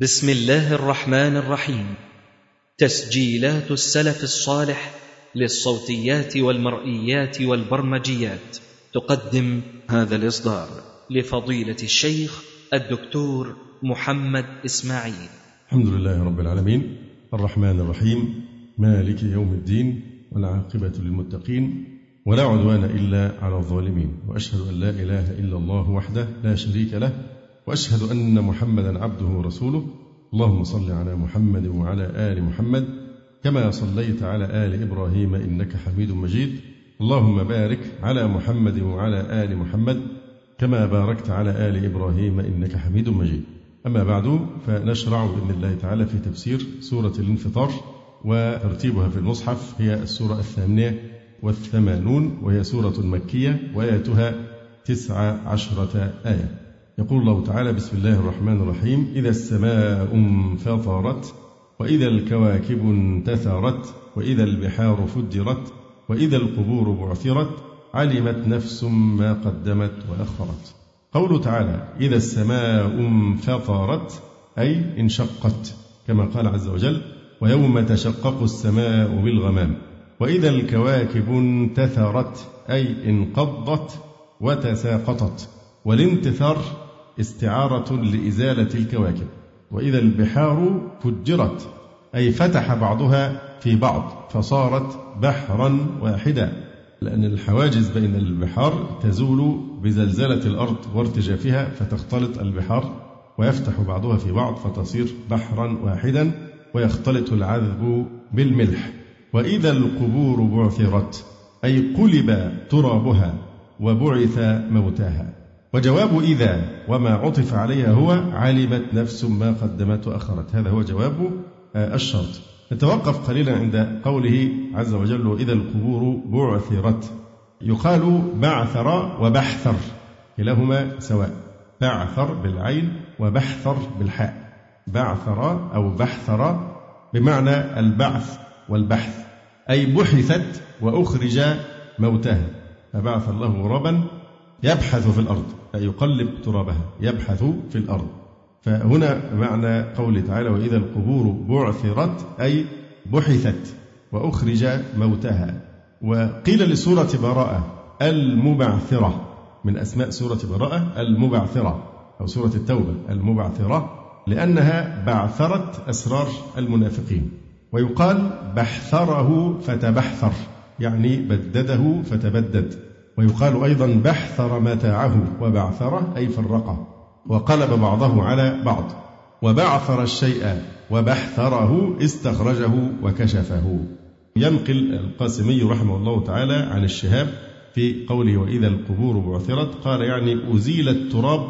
بسم الله الرحمن الرحيم. تسجيلات السلف الصالح للصوتيات والمرئيات والبرمجيات. تقدم هذا الإصدار لفضيلة الشيخ الدكتور محمد إسماعيل. الحمد لله رب العالمين. الرحمن الرحيم. مالك يوم الدين والعاقبة للمتقين. ولا عدوان إلا على الظالمين. وأشهد أن لا إله إلا الله وحده لا شريك له. وأشهد أن محمدا عبده ورسوله. اللهم صل على محمد وعلى آل محمد كما صليت على آل إبراهيم إنك حميد مجيد. اللهم بارك على محمد وعلى آل محمد كما باركت على آل إبراهيم إنك حميد مجيد. أما بعد فنشرع بإذن الله تعالى في تفسير سورة الانفطار وترتيبها في المصحف هي السورة الثامنة والثمانون وهي سورة مكية وآياتها تسع عشرة آية. يقول الله تعالى بسم الله الرحمن الرحيم. إذا السماء انفطرت وإذا الكواكب انتثرت وإذا البحار فجرت وإذا القبور بعثرت علمت نفس ما قدمت وأخرت. قوله تعالى إذا السماء انفطرت أي انشقت كما قال عز وجل ويوم تشقق السماء بالغمام. وإذا الكواكب انتثرت أي انقضت وتساقطت. والانتثار استعارة لإزالة الكواكب. وإذا البحار فجرت أي فتح بعضها في بعض فصارت بحرا واحدا. لأن الحواجز بين البحار تزول بزلزلة الأرض وارتجافها فتختلط البحار ويفتح بعضها في بعض فتصير بحرا واحدا ويختلط العذب بالملح. وإذا القبور بعثرت أي قلب ترابها وبعث موتاها. وجواب إذا وما عطف عليها هو علمت نفس ما قدمت وأخرت. هذا هو جواب آه، الشرط. نتوقف قليلا عند قوله عز وجل وإذا القبور بعثرت يقال بعثر وبحثر كلاهما سواء. بعثر بالعين وبحثر بالحاء. بعثر أو بحثر بمعنى البعث والبحث أي بحثت وأخرج موتها. فبعث الله غرابا يبحث في الأرض أي يقلب ترابها يبحث في الأرض. فهنا معنى قوله تعالى وإذا القبور بعثرت أي بحثت وأخرج موتها. وقيل لسورة براءة المبعثرة. من أسماء سورة براءة المبعثرة أو سورة التوبة المبعثرة لأنها بعثرت أسرار المنافقين. ويقال بحثره فتبحثر يعني بدده فتبدد. ويقال أيضا بحثر متاعه وبعثره أي فرقه وقلب بعضه على بعض وبعثر الشيء وبحثره استخرجه وكشفه. ينقل القاسمي رحمه الله تعالى عن الشهاب في قوله وإذا القبور بعثرت قال يعني أزيل التراب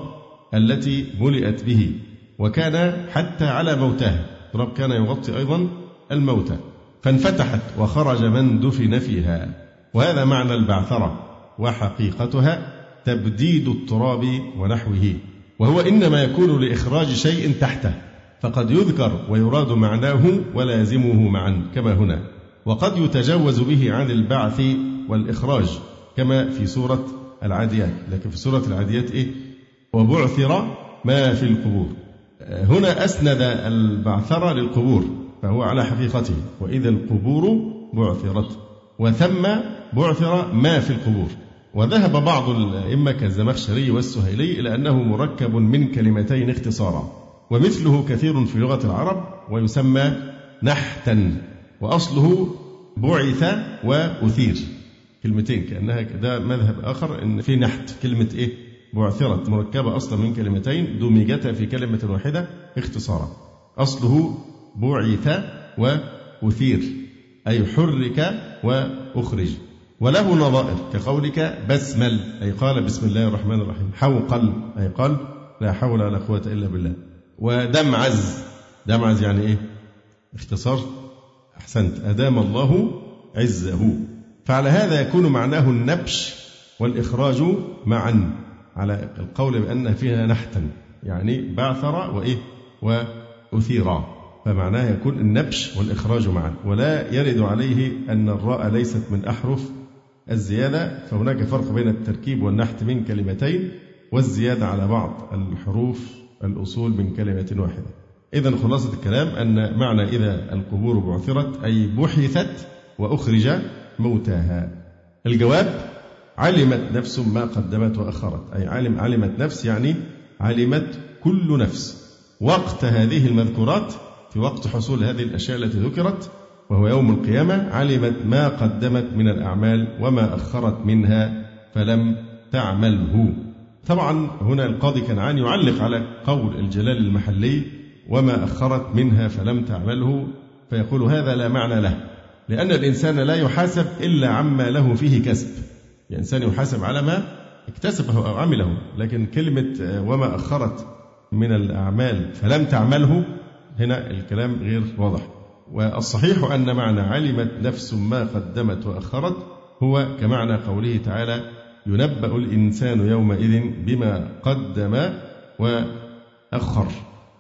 التي ملئت به وكان حتى على موتاه. التراب كان يغطي أيضا الموتى فانفتحت وخرج من دفن فيها. وهذا معنى البعثرة. وحقيقتها تبديد التراب ونحوه وهو إنما يكون لإخراج شيء تحته فقد يذكر ويراد معناه ولازمه معا كما هنا وقد يتجوز به عن البعث والإخراج كما في سورة العاديات. لكن في سورة العاديات إيه؟ وبعثر ما في القبور. هنا أسند البعثرة للقبور فهو على حقيقته وإذا القبور بعثرت وثم بعثر ما في القبور. وذهب بعض الأئمة كالزمخشري والسهيلي إلى أنه مركب من كلمتين اختصارا ومثله كثير في لغة العرب ويسمى نحتا وأصله بعث وأثير. كلمتين كأنها ده مذهب آخر إن في نحت. كلمة إيه؟ بعثرت. مركبة أصلا من كلمتين دمجتا في كلمة واحدة اختصارا. أصله بعث وأثير أي حرك وأخرج. وله نظائر كقولك بسمل أي قال بسم الله الرحمن الرحيم. حوقل أي قال لا حول ولا قوة إلا بالله. ودمعز دمعز يعني إيه؟ اختصار أحسنت. أدام الله عزه. فعلى هذا يكون معناه النبش والإخراج معا على القول بأن فيها نحتا يعني بعثر وإيه؟ وأثيرا فمعناه يكون النبش والإخراج معا. ولا يرد عليه أن الراء ليست من أحرف الزيادة فهناك فرق بين التركيب والنحت من كلمتين والزيادة على بعض الحروف الأصول من كلمة واحدة. إذا خلاصة الكلام أن معنى إذا القبور بعثرت أي بحثت وأخرج موتاها. الجواب علمت نفس ما قدمت وأخرت. أي علم علمت نفس يعني علمت كل نفس. وقت هذه المذكورات في وقت حصول هذه الأشياء التي ذكرت وهو يوم القيامة علمت ما قدمت من الأعمال وما أخرت منها فلم تعمله. طبعا هنا القاضي كنعان يعلق على قول الجلال المحلي وما أخرت منها فلم تعمله فيقول هذا لا معنى له لأن الإنسان لا يحاسب إلا عما له فيه كسب. الإنسان يحاسب على ما اكتسبه أو عمله لكن كلمة وما أخرت من الأعمال فلم تعمله هنا الكلام غير واضح. والصحيح أن معنى علمت نفس ما قدمت وأخرت هو كمعنى قوله تعالى ينبأ الإنسان يومئذ بما قدم وأخر.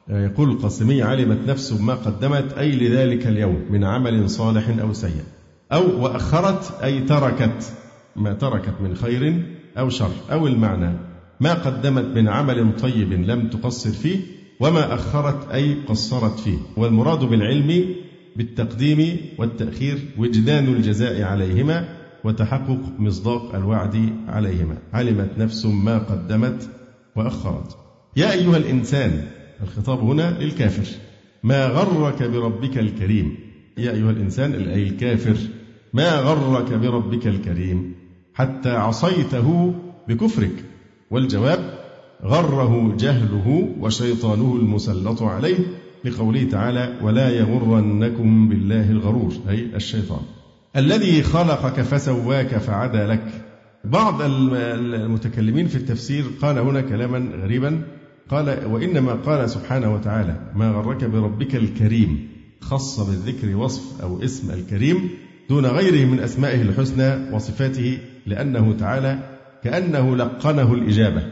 يقول القاسمي علمت نفس ما قدمت أي لذلك اليوم من عمل صالح أو سيء. أو وأخرت أي تركت ما تركت من خير أو شر. أو المعنى ما قدمت من عمل طيب لم تقصر فيه وما أخرت أي قصرت فيه. والمراد بالعلم بالتقديم والتأخير وجدان الجزاء عليهما وتحقق مصداق الوعد عليهما. علمت نفس ما قدمت وأخرت. يا أيها الإنسان الخطاب هنا للكافر. ما غرك بربك الكريم؟ يا أيها الإنسان أي الكافر ما غرك بربك الكريم؟ حتى عصيته بكفرك. والجواب غره جهله وشيطانه المسلط عليه. لقوله تعالى ولا يغرنكم بالله الغرور أي الشيطان. الذي خلقك فسواك فعدلك بعض المتكلمين في التفسير قال هنا كلاما غريبا قال وإنما قال سبحانه وتعالى ما غرك بربك الكريم خص بالذكر وصف أو اسم الكريم دون غيره من أسمائه الحسنى وصفاته لأنه تعالى كأنه لقنه الإجابة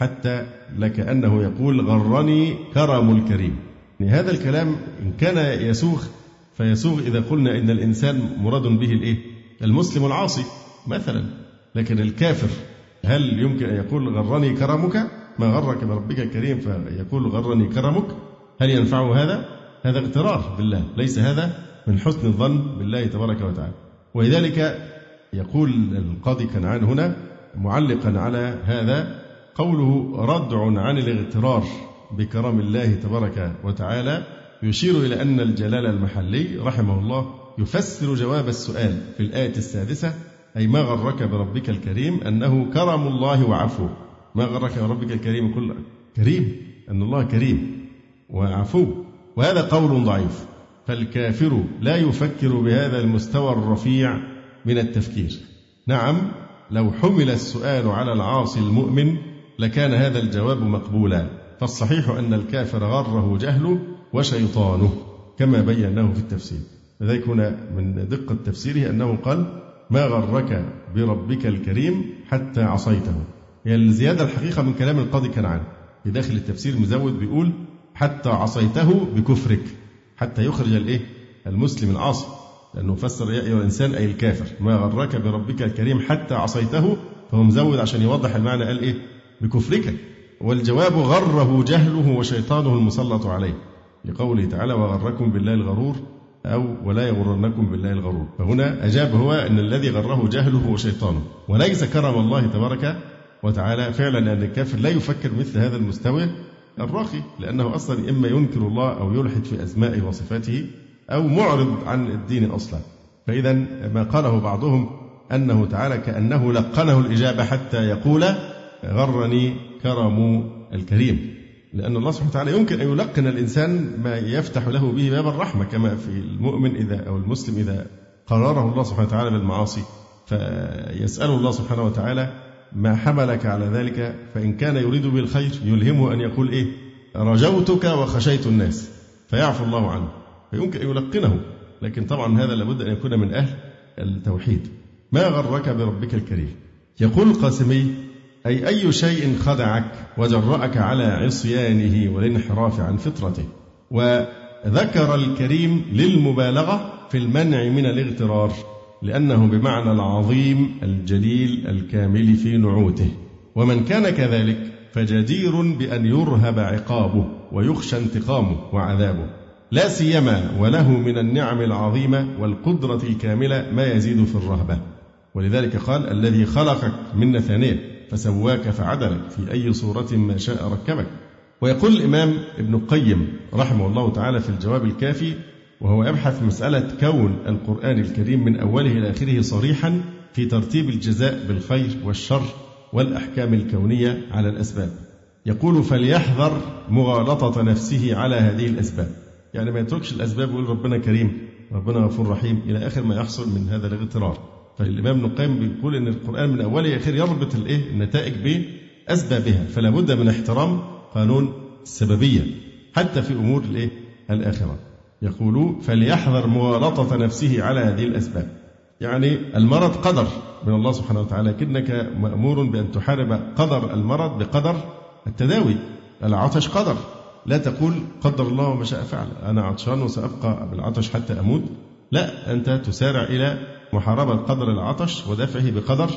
حتى لكأنه يقول غرني كرم الكريم هذا الكلام إن كان يسوغ فيسوغ إذا قلنا إن الإنسان مراد به الإيه؟ المسلم العاصي مثلا. لكن الكافر هل يمكن أن يقول غرني كرمك؟ ما غرك بربك الكريم فيقول غرني كرمك؟ هل ينفعه هذا؟ هذا اغترار بالله. ليس هذا من حسن الظن بالله تبارك وتعالى. ولذلك يقول القاضي كنعان هنا معلقا على هذا قوله ردع عن الاغترار. بكرم الله تبارك وتعالى يشير إلى أن الجلال المحلي رحمه الله يفسر جواب السؤال في الآية السادسة أي ما غرك بربك الكريم أنه كرم الله وعفوه ما غرك بربك الكريم كل كريم أن الله كريم وعفو وهذا قول ضعيف. فالكافر لا يفكر بهذا المستوى الرفيع من التفكير. نعم لو حمل السؤال على العاصي المؤمن لكان هذا الجواب مقبولا. فالصحيح أن الكافر غره جهله وشيطانه كما بيناه في التفسير. لذلك هنا من دقة تفسيره أنه قال ما غرك بربك الكريم حتى عصيته. هي الزيادة الحقيقة من كلام القاضي كنعان. في داخل التفسير مزود بيقول حتى عصيته بكفرك. حتى يخرج الإيه؟ المسلم العاصي. لأنه فسر يا أيها الإنسان أي الكافر ما غرك بربك الكريم حتى عصيته. فهو مزود عشان يوضح المعنى قال إيه؟ بكفرك. والجواب غره جهله وشيطانه المسلط عليه لقوله تعالى وغركم بالله الغرور أو ولا يغرنكم بالله الغرور فهنا أجاب هو أن الذي غره جهله وشيطانه. وليس كرم الله تبارك وتعالى فعلا أن الكافر لا يفكر مثل هذا المستوى الراقي لأنه أصلا إما ينكر الله أو يلحد في أسمائه وصفاته أو معرض عن الدين أصلا. فإذا ما قاله بعضهم أنه تعالى كأنه لقنه الإجابة حتى يقول غرني كرم الكريم. لأن الله سبحانه وتعالى يمكن أن يلقن الإنسان ما يفتح له به باب الرحمة كما في المؤمن إذا أو المسلم إذا قرره الله سبحانه وتعالى بالمعاصي. فيسأل الله سبحانه وتعالى ما حملك على ذلك فإن كان يريد بالخير يلهمه أن يقول إيه؟ رجوتك وخشيت الناس. فيعفو الله عنه. فيمكن أن يلقنه. لكن طبعا هذا لابد أن يكون من أهل التوحيد. ما غرك بربك الكريم؟ يقول القاسمي أي أي شيء خدعك وجرأك على عصيانه والانحراف عن فطرته. وذكر الكريم للمبالغة في المنع من الاغترار لأنه بمعنى العظيم الجليل الكامل في نعوته. ومن كان كذلك فجدير بأن يرهب عقابه ويخشى انتقامه وعذابه. لا سيما وله من النعم العظيمة والقدرة الكاملة ما يزيد في الرهبة. ولذلك قال الذي خلقك من نثانية فسواك فعدلك في أي صورة ما شاء ركبك. ويقول الإمام ابن القيم رحمه الله تعالى في الجواب الكافي وهو يبحث مسألة كون القرآن الكريم من أوله إلى آخره صريحا في ترتيب الجزاء بالخير والشر والأحكام الكونية على الأسباب. يقول فليحذر مغالطة نفسه على هذه الأسباب. يعني ما يتركش الأسباب ويقول ربنا كريم ربنا غفور رحيم. إلى آخر ما يحصل من هذا الاغترار. فالإمام ابن القيم بيقول إن القرآن من أوله إلى آخره يربط الإيه؟ النتائج بأسبابها فلا بد من احترام قانون السببية حتى في أمور الإيه؟ الآخرة. يقول فليحذر مغالطة نفسه على هذه الأسباب. يعني المرض قدر من الله سبحانه وتعالى لكنك مأمور بأن تحارب قدر المرض بقدر التداوي. العطش قدر. لا تقول قدر الله وما شاء فعل. أنا عطشان وسأبقى بالعطش حتى أموت. لا أنت تسارع إلى محاربة قدر العطش ودفعه بقدر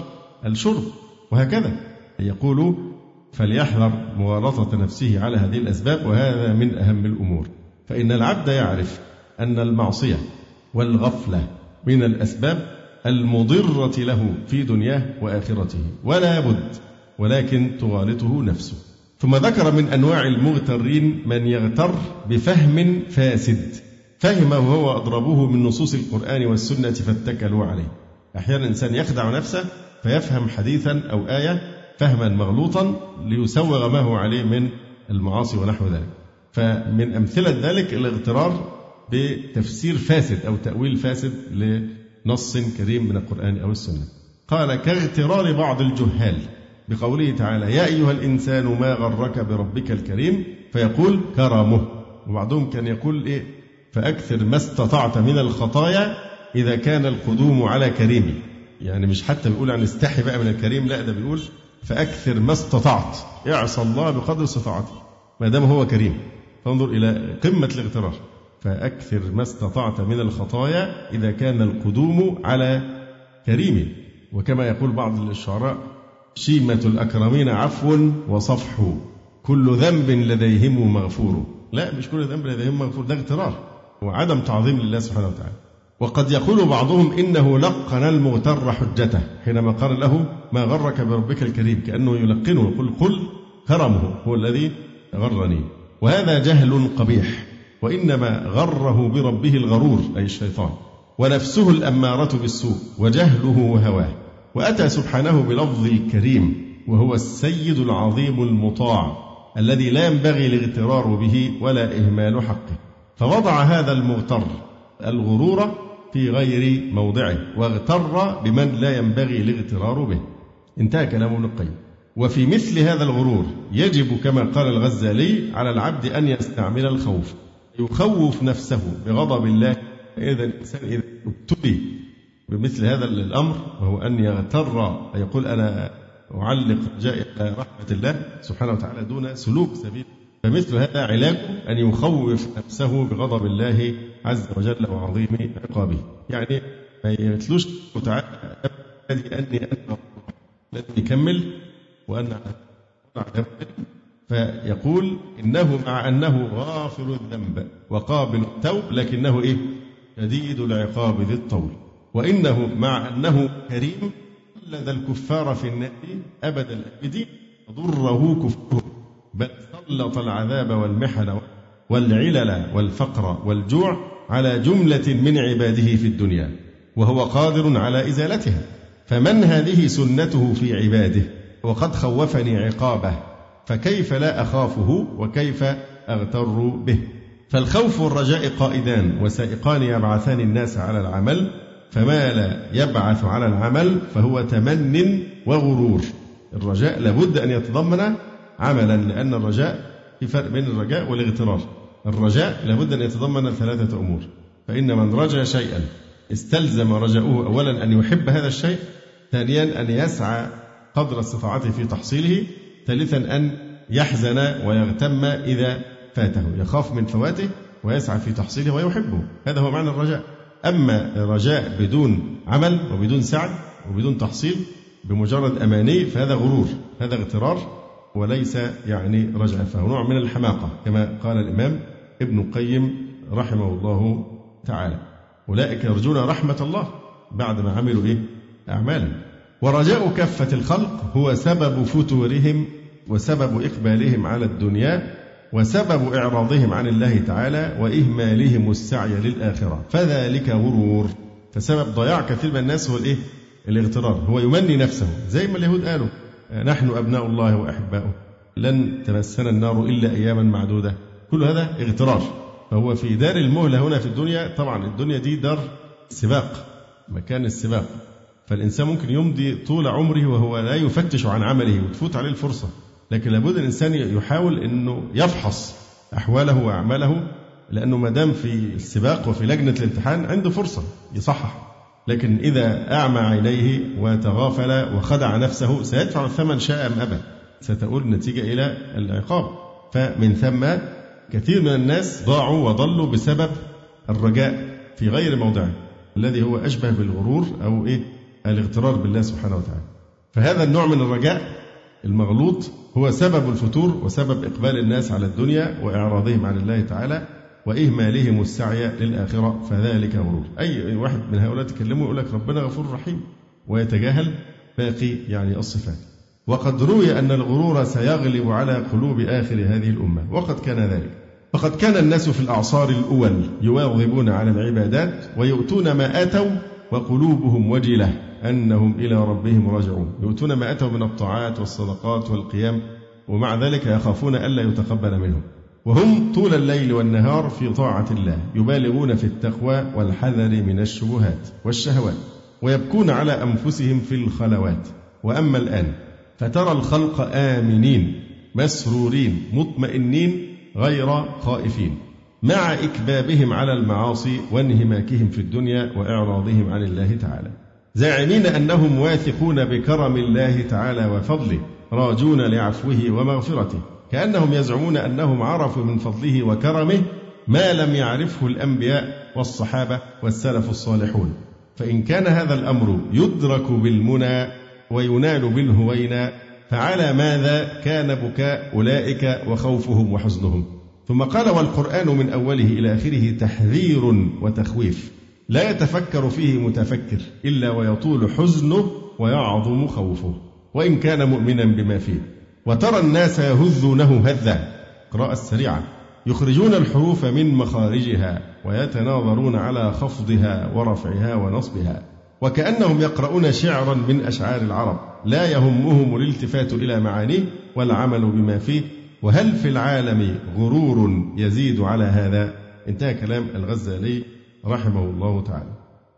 الشرب وهكذا. يقول فليحذر مغالطة نفسه على هذه الأسباب وهذا من أهم الأمور. فإن العبد يعرف أن المعصية والغفلة من الأسباب المضرة له في دنياه وآخرته. ولا بد ولكن تغالطه نفسه. ثم ذكر من أنواع المغترين من يغتر بفهم فاسد. فهمه هو أضربوه من نصوص القرآن والسنة فاتكلوا عليه. أحيانا الإنسان يخدع نفسه فيفهم حديثا أو آية فهما مغلوطا ليسوغ ما هو عليه من المعاصي ونحو ذلك. فمن أمثلة ذلك الاغترار بتفسير فاسد أو تأويل فاسد لنص كريم من القرآن أو السنة. قال كاغترار بعض الجهال. بقوله تعالى يا أيها الإنسان ما غرك بربك الكريم؟ فيقول كرمه. وبعضهم كان يقول إيه؟ فأكثر ما استطعت من الخطايا إذا كان القدوم على كريمي. يعني مش حتى بيقول عن استحي بقى من الكريم لا ده بيقول فأكثر ما استطعت. اعصى الله بقدر استطاعتي. ما دام هو كريم. فانظر إلى قمة الاغترار. فأكثر ما استطعت من الخطايا إذا كان القدوم على كريم وكما يقول بعض الشعراء شيمة الأكرمين عفو وصفح. كل ذنب لديهم مغفور. لا مش كل ذنب لديهم مغفور ده اغترار. وعدم تعظيم لله سبحانه وتعالى. وقد يقول بعضهم إنه لقن المغتر حجته حينما قال له ما غرك بربك الكريم؟ كأنه يلقنه يقول قل كرمه هو الذي غرني. وهذا جهل قبيح وإنما غره بربه الغرور أي الشيطان. ونفسه الأمارة بالسوء وجهله وهواه. وأتى سبحانه بلفظ الكريم وهو السيد العظيم المطاع الذي لا ينبغي الاغترار به ولا إهمال حقه. فوضع هذا المغتر الغرور في غير موضعه واغتر بمن لا ينبغي الاغترار به. انتهى كلام ابن القيم. وفي مثل هذا الغرور يجب كما قال الغزالي على العبد أن يستعمل الخوف. يخوف نفسه بغضب الله إذا الإنسان إذا ابتلي بمثل هذا الأمر وهو أن يغتر يقول أنا أعلق على رحمة الله سبحانه وتعالى دون سلوك سبيل. فمثل هذا علاجه أن يخوف نفسه بغضب الله عز وجل وعظيم عقابه. يعني ما يتلوش تعالى أني أنا لازم يكمل وأن فيقول إنه مع أنه غافر الذنب وقابل التوب لكنه إيه؟ شديد العقاب ذي الطول. وإنه مع أنه كريم لدى الكفار في النار أبد الأبدين ضره كفره. بل سلط العذاب والمحن والعلل والفقر والجوع على جملة من عباده في الدنيا وهو قادر على إزالتها. فمن هذه سنته في عباده؟ وقد خوفني عقابه فكيف لا أخافه وكيف أغتر به؟ فالخوف والرجاء قائدان وسائقان يبعثان الناس على العمل فما لا يبعث على العمل فهو تمن وغرور. الرجاء لابد أن يتضمن عملا لأن الرجاء في فرق بين الرجاء والاغترار. الرجاء لابد أن يتضمن ثلاثة أمور. فإن من رجا شيئا استلزم رجاؤه أولا أن يحب هذا الشيء ثانيا أن يسعى قدر استطاعته في تحصيله ثالثا أن يحزن ويغتم إذا فاته. يخاف من فواته ويسعى في تحصيله ويحبه. هذا هو معنى الرجاء. أما الرجاء بدون عمل وبدون سعي وبدون تحصيل بمجرد أماني فهذا غرور هذا اغترار. وليس يعني رجعا فهو نوع من الحماقة كما قال الإمام ابن القيم رحمه الله تعالى. أولئك يرجون رحمة الله بعد ما عملوا إيه؟ أعمالا ورجاء كافة الخلق هو سبب فتورهم وسبب إقبالهم على الدنيا وسبب إعراضهم عن الله تعالى وإهمالهم السعي للآخرة. فذلك غرور. فسبب ضياع كثير من الناس هو الإيه؟ الاغترار. هو يمني نفسه زي ما اليهود قالوا. نحن أبناء الله وأحباؤه. لن تمسنا النار إلا أياما معدودة. كل هذا اغترار فهو في دار المهلة هنا في الدنيا طبعا الدنيا دي دار سباق مكان السباق. فالإنسان ممكن يمضي طول عمره وهو لا يفتش عن عمله وتفوت عليه الفرصة. لكن لابد الإنسان يحاول أنه يفحص أحواله وأعماله لأنه ما دام في السباق وفي لجنة الامتحان عنده فرصة يصحح. لكن إذا أعمى عينيه وتغافل وخدع نفسه سيدفع الثمن شاء أم أبى. ستؤول النتيجة إلى العقاب. فمن ثم كثير من الناس ضاعوا وضلوا بسبب الرجاء في غير موضعه الذي هو أشبه بالغرور أو إيه؟ الاغترار بالله سبحانه وتعالى. فهذا النوع من الرجاء المغلوط هو سبب الفتور وسبب إقبال الناس على الدنيا وإعراضهم عن الله تعالى. وإهمالهم السعي للآخرة فذلك غرور أي واحد من هؤلاء تكلموا يقول لك ربنا غفور رحيم ويتجاهل باقي يعني الصفات. وقد روي أن الغرور سيغلب على قلوب آخر هذه الأمة وقد كان ذلك. فقد كان الناس في الأعصار الأول يواظبون على العبادات ويؤتون ما آتوا وقلوبهم وجلة أنهم إلى ربهم راجعون. يؤتون ما أتوا من الطاعات والصدقات والقيام ومع ذلك يخافون ألا يتقبل منهم. وهم طول الليل والنهار في طاعة الله يبالغون في التقوى والحذر من الشبهات والشهوات ويبكون على أنفسهم في الخلوات. وأما الآن فترى الخلق آمنين مسرورين مطمئنين غير خائفين مع إكبابهم على المعاصي وانهماكهم في الدنيا وإعراضهم عن الله تعالى. زاعمين أنهم واثقون بكرم الله تعالى وفضله راجون لعفوه ومغفرته. كأنهم يزعمون أنهم عرفوا من فضله وكرمه ما لم يعرفه الأنبياء والصحابة والسلف الصالحون. فإن كان هذا الأمر يدرك بالمنى وينال بالهوينا فعلى ماذا كان بكاء أولئك وخوفهم وحزنهم؟ ثم قال والقرآن من أوله إلى آخره تحذير وتخويف. لا يتفكر فيه متفكر إلا ويطول حزنه ويعظم خوفه. وإن كان مؤمنا بما فيه. وترى الناس يهزونه هذا. قراءة السريعة. يخرجون الحروف من مخارجها ويتناظرون على خفضها ورفعها ونصبها. وكأنهم يقرؤون شعرا من أشعار العرب. لا يهمهم الالتفات إلى معانيه والعمل بما فيه. وهل في العالم غرور يزيد على هذا؟ انتهى كلام الغزالي رحمه الله تعالى.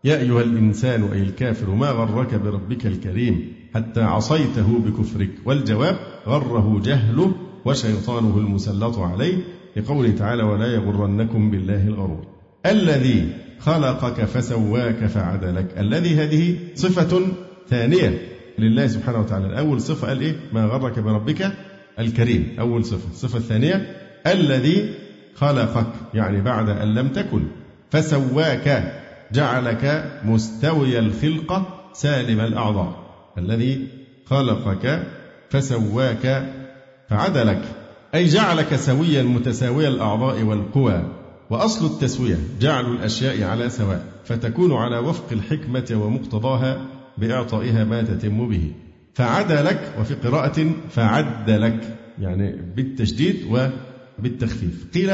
يا أيها الإنسان أي الكافر ما غرك بربك الكريم حتى عصيته بكفرك؟ والجواب غره جهله وشيطانه المسلط عليه لقوله تعالى ولا يغرنكم بالله الغرور. الذي خلقك فسواك فعدلك. الذي هذه صفة ثانية لله سبحانه وتعالى. أول صفة قال إيه ما غرك بربك الكريم. أول صفة. الصفة الثانية الذي خلقك يعني بعد أن لم تكن. فسواك جعلك مستوي الخلقة سالم الأعضاء. الذي خلقك فسواك فعدلك أي جعلك سويا متساوي الأعضاء والقوى وأصل التسوية جعل الأشياء على سواء فتكون على وفق الحكمة ومقتضاها بإعطائها ما تتم به. فعدلك وفي قراءة فعدلك يعني بالتشديد وبالتخفيف. قيل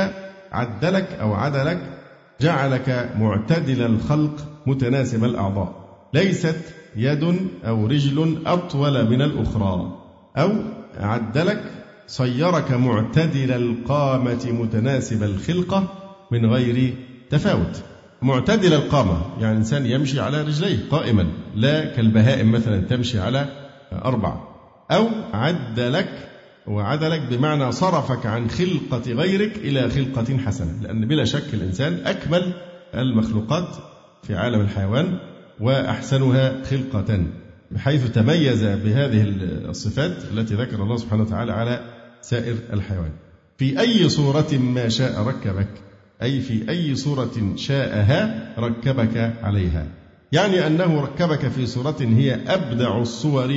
عدلك أو عدلك جعلك معتدل الخلق متناسب الأعضاء. ليست يد أو رجل أطول من الأخرى. أو عدلك صيرك معتدل القامة متناسب الخلقة من غير تفاوت. معتدل القامة يعني إنسان يمشي على رجليه قائما لا كالبهائم مثلا تمشي على أربع أو عدلك وعدلك بمعنى صرفك عن خلقة غيرك إلى خلقة حسنة لأن بلا شك الإنسان أكمل المخلوقات في عالم الحيوان وأحسنها خلقة. بحيث تميز بهذه الصفات التي ذكر الله سبحانه وتعالى على سائر الحيوان. في أي صورة ما شاء ركبك أي في أي صورة شاءها ركبك عليها. يعني أنه ركبك في صورة هي أبدع الصور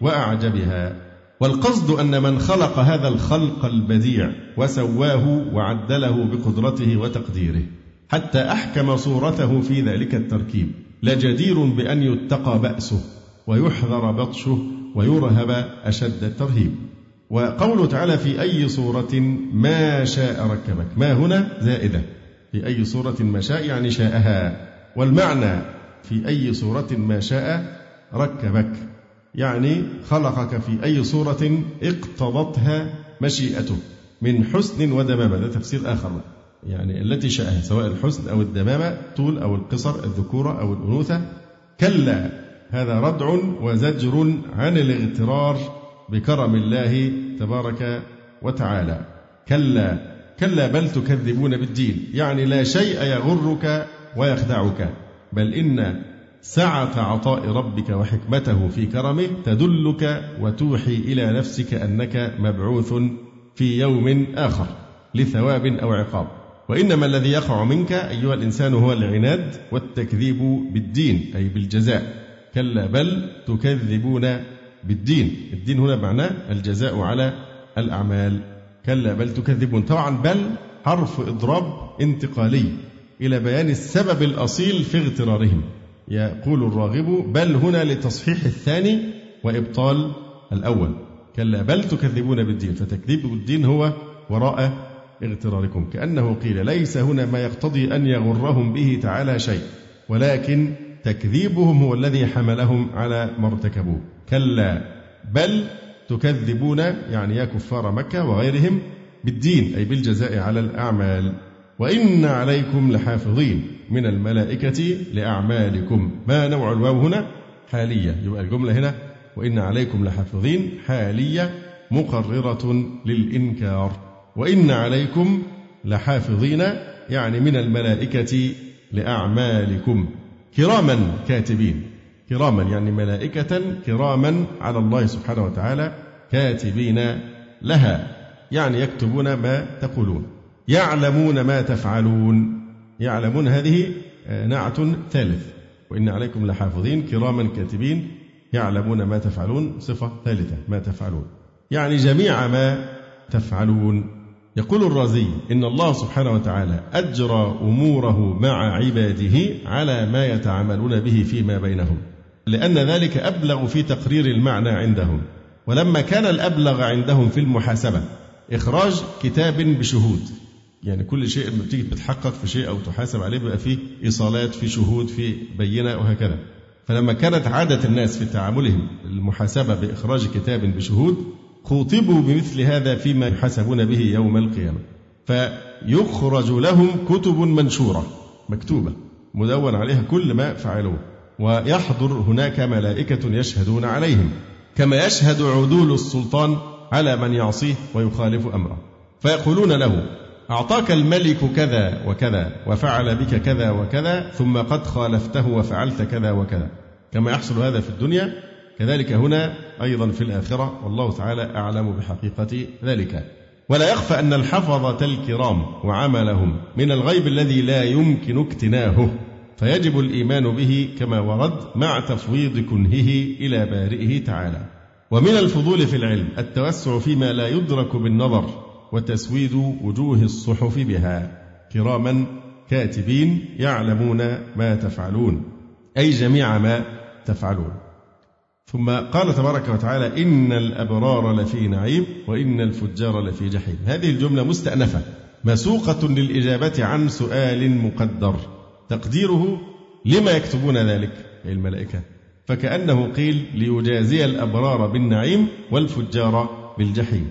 وأعجبها. والقصد أن من خلق هذا الخلق البديع وسواه وعدله بقدرته وتقديره حتى أحكم صورته في ذلك التركيب. لجدير بأن يتقى بأسه. ويحذر بطشه ويرهب أشد الترهيب. وقوله تعالى في أي صورة ما شاء ركبك. ما هنا؟ زائدة. في أي صورة ما شاء يعني شاءها. والمعنى في أي صورة ما شاء ركبك. يعني خلقك في أي صورة اقتضتها مشيئته. من حسن ودمامة. ده تفسير آخر يعني التي شاءها سواء الحسن أو الدمامة طول أو القصر الذكورة أو الأنوثة. كلا. هذا ردع وزجر عن الاغترار بكرم الله تبارك وتعالى. كلا كلا بل تكذبون بالدين. يعني لا شيء يغرك ويخدعك. بل إن سعة عطاء ربك وحكمته في كرمه تدلك وتوحي إلى نفسك أنك مبعوث في يوم آخر لثواب أو عقاب. وإنما الذي يقع منك أيها الإنسان هو العناد والتكذيب بالدين أي بالجزاء. كلا بل تكذبون بالدين. الدين هنا معناه الجزاء على الأعمال. كلا بل تكذبون. طبعا بل حرف إضراب انتقالي إلى بيان السبب الأصيل في اغترارهم. يقول الراغب بل هنا لتصحيح الثاني وإبطال الأول. كلا بل تكذبون بالدين. فتكذيب الدين هو وراء اغتراركم. كأنه قيل ليس هنا ما يقتضي أن يغرهم به تعالى شيء. ولكن تكذيبهم هو الذي حملهم على ما ارتكبوه. كلا بل تكذبون يعني يا كفار مكة وغيرهم بالدين أي بالجزاء على الأعمال. وإن عليكم لحافظين من الملائكة لأعمالكم. ما نوع الواو هنا؟ حالية. يبقى الجملة هنا. وإن عليكم لحافظين حالية مقررة للإنكار. وإن عليكم لحافظين يعني من الملائكة لأعمالكم. كراما كاتبين. كراما يعني ملائكة كراما على الله سبحانه وتعالى كاتبين لها. يعني يكتبون ما تقولون. يعلمون ما تفعلون. يعلمون هذه آه، نعت ثالث. وإن عليكم لحافظين. كراما كاتبين. يعلمون ما تفعلون. صفة ثالثة. ما تفعلون. يعني جميع ما تفعلون. يقول الرازي إن الله سبحانه وتعالى أجرى أموره مع عباده على ما يتعاملون به فيما بينهم لأن ذلك أبلغ في تقرير المعنى عندهم. ولما كان الأبلغ عندهم في المحاسبة إخراج كتاب بشهود يعني كل شيء لما بتيجي بتحقق في شيء أو تحاسب عليه بيبقى فيه إيصالات في شهود في بينة وهكذا. فلما كانت عادة الناس في تعاملهم المحاسبة بإخراج كتاب بشهود خوطبوا بمثل هذا فيما يحاسبون به يوم القيامة. فيخرج لهم كتب منشورة مكتوبة مدون عليها كل ما فعلوه ويحضر هناك ملائكة يشهدون عليهم كما يشهد عدول السلطان على من يعصيه ويخالف أمره. فيقولون له أعطاك الملك كذا وكذا وفعل بك كذا وكذا ثم قد خالفته وفعلت كذا وكذا. كما يحصل هذا في الدنيا كذلك هنا أيضا في الآخرة والله تعالى أعلم بحقيقة ذلك. ولا يخفى أن الحفظة الكرام وعملهم من الغيب الذي لا يمكن اكتناهه فيجب الإيمان به كما ورد مع تفويض كنهه إلى بارئه تعالى. ومن الفضول في العلم التوسع فيما لا يدرك بالنظر وتسويد وجوه الصحف بها. كراما كاتبين يعلمون ما تفعلون أي جميع ما تفعلون. ثم قال تبارك وتعالى إن الأبرار لفي نعيم وإن الفجار لفي جحيم. هذه الجملة مستأنفة مسوقة للإجابة عن سؤال مقدر. تقديره لما يكتبون ذلك أي الملائكة. فكأنه قيل ليجازي الأبرار بالنعيم والفجار بالجحيم.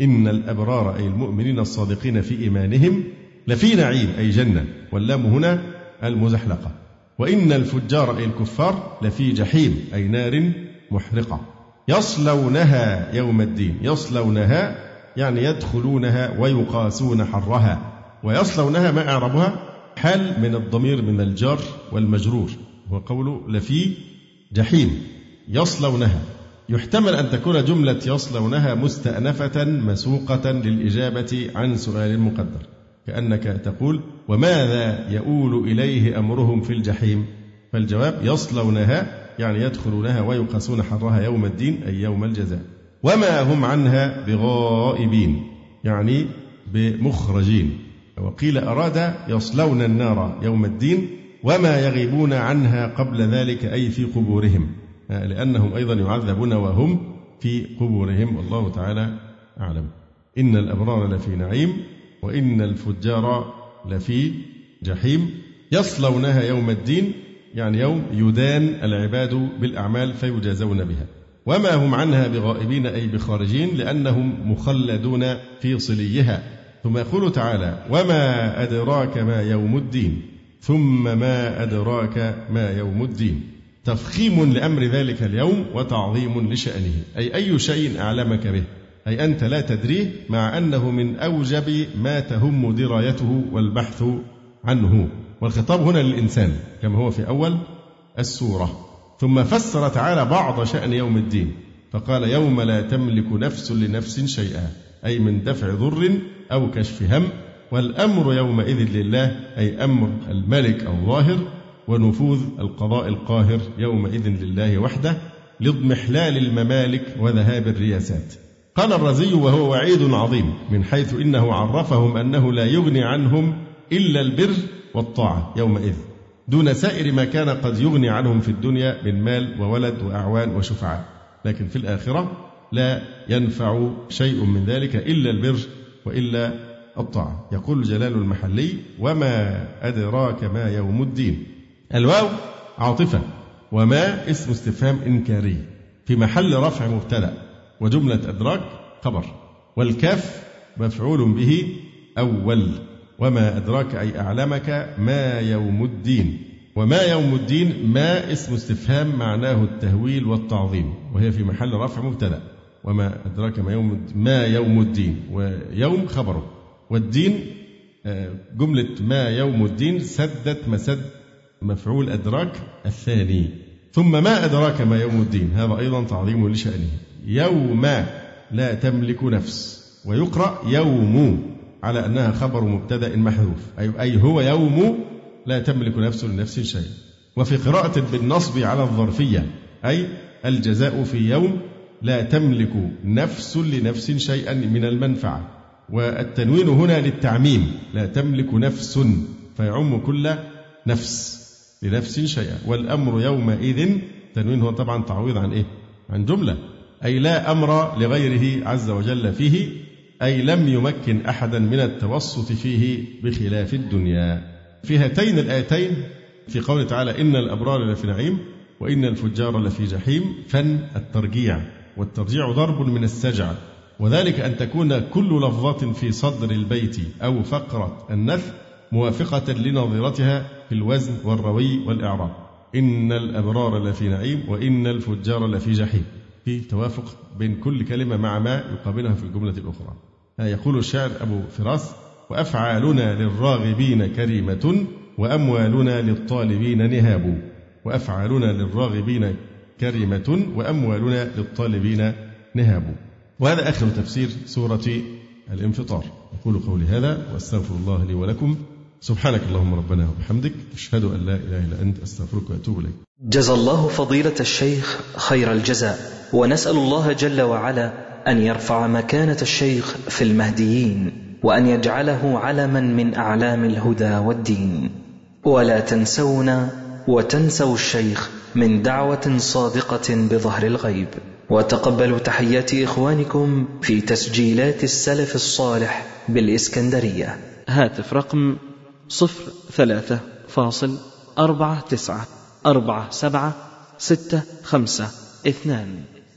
إن الأبرار أي المؤمنين الصادقين في إيمانهم لفي نعيم أي جنة. واللام هنا المزحلقة. وإن الفجار أي الكفار لفي جحيم أي نار محرقة. يصلونها يوم الدين. يصلونها يعني يدخلونها ويقاسون حرها. ويصلونها ما أعربها؟ حال من الضمير من الجار والمجرور. وقوله لفي جحيم. يصلونها. يحتمل أن تكون جملة يصلونها مستأنفة مسوقة للإجابة عن سؤال مقدر. كأنك تقول وماذا يؤول إليه أمرهم في الجحيم؟ فالجواب يصلونها يعني يدخلونها ويقاسون حرها يوم الدين أي يوم الجزاء. وما هم عنها بغائبين يعني بمخرجين. وقيل أراد يصلون النار يوم الدين وما يغيبون عنها قبل ذلك أي في قبورهم. لأنهم أيضا يعذبون وهم في قبورهم. والله تعالى أعلم. إن الأبرار لفي نعيم وإن الفجار لفي جحيم. يصلونها يوم الدين يعني يوم يدان العباد بالأعمال فيجازون بها. وما هم عنها بغائبين أي بخارجين لأنهم مخلدون في صليها. ثم يقول تعالى وما أدراك ما يوم الدين ثم ما أدراك ما يوم الدين. تفخيم لأمر ذلك اليوم وتعظيم لشأنه. أي أي شيء أعلمك به. أي أنت لا تدريه مع أنه من أوجب ما تهم درايته والبحث عنه. والخطاب هنا للإنسان كما هو في أول السورة. ثم فسر تعالى بعض شأن يوم الدين فقال يوم لا تملك نفس لنفس شيئا أي من دفع ضر أو كشف هم والأمر يومئذ لله أي أمر الملك الظاهر ونفوذ القضاء القاهر يومئذ لله وحده لإضمحلال الممالك وذهاب الرياسات. قال الرزي وهو وعيد عظيم من حيث إنه عرفهم أنه لا يغني عنهم إلا البر والطاعة يومئذ. دون سائر ما كان قد يغني عنهم في الدنيا من مال وولد وأعوان وشفعاء. لكن في الآخرة لا ينفع شيء من ذلك إلا البر وإلا الطاعة. يقول جلال المحلي وما أدراك ما يوم الدين؟ الواو عاطفة. وما اسم استفهام إنكاري؟ في محل رفع مبتدأ وجملة أدراك خبر. والكاف مفعول به أول. وما أدراك أي أعلمك ما يوم الدين. وما يوم الدين ما اسم استفهام معناه التهويل والتعظيم. وهي في محل رفع مبتدأ. وما أدراك ما يوم ما يوم الدين. ويوم خبره. والدين آه، جملة ما يوم الدين سدت مسد مفعول أدراك الثاني. ثم ما أدراك ما يوم الدين. هذا أيضا تعظيم لشأنه. يوم لا تملك نفس. ويقرأ يوم. على أنها خبر مبتدأ محذوف. أي, هو يوم لا تملك نفس لنفس شيء. وفي قراءة بالنصب على الظرفية أي الجزاء في يوم لا تملك نفس لنفس شيئا من المنفعة. والتنوين هنا للتعميم لا تملك نفس فيعم كل نفس لنفس شيئا. والأمر يومئذ تنوين هو طبعا تعويض عن إيه؟ عن جملة. أي لا أمر لغيره عز وجل فيه أي لم يمكن أحدا من التوسط فيه بخلاف الدنيا. في هاتين الآيتين في قوله تعالى إن الأبرار لفي نعيم وإن الفجار لفي جحيم فن الترجيع والترجيع ضرب من السجع. وذلك أن تكون كل لفظة في صدر البيت أو فقرة النث موافقة لنظيرتها في الوزن والروي والإعراب. إن الأبرار لفي نعيم وإن الفجار لفي جحيم. في توافق بين كل كلمة مع ما يقابلها في الجملة الأخرى. يقول الشاعر أبو فراس وأفعالنا للراغبين كريمة وأموالنا للطالبين نهاب. وأفعالنا للراغبين كريمة وأموالنا للطالبين نهاب. وهذا آخر تفسير سورة الانفطار. أقول قولي هذا وأستغفر الله لي ولكم. سبحانك اللهم ربنا وبحمدك. أشهد أن لا إله إلا أنت أستغفرك وأتوب إليك. جزى الله فضيلة الشيخ خير الجزاء. ونسأل الله جل وعلا أن يرفع مكانة الشيخ في المهديين وأن يجعله علما من أعلام الهدى والدين. ولا تنسونا وتنسوا الشيخ من دعوة صادقة بظهر الغيب. وتقبلوا تحيات إخوانكم في تسجيلات السلف الصالح بالإسكندرية. هاتف رقم صفر ثلاثة فاصل أربعة تسعة أربعة سبعة ستة خمسة اثنان.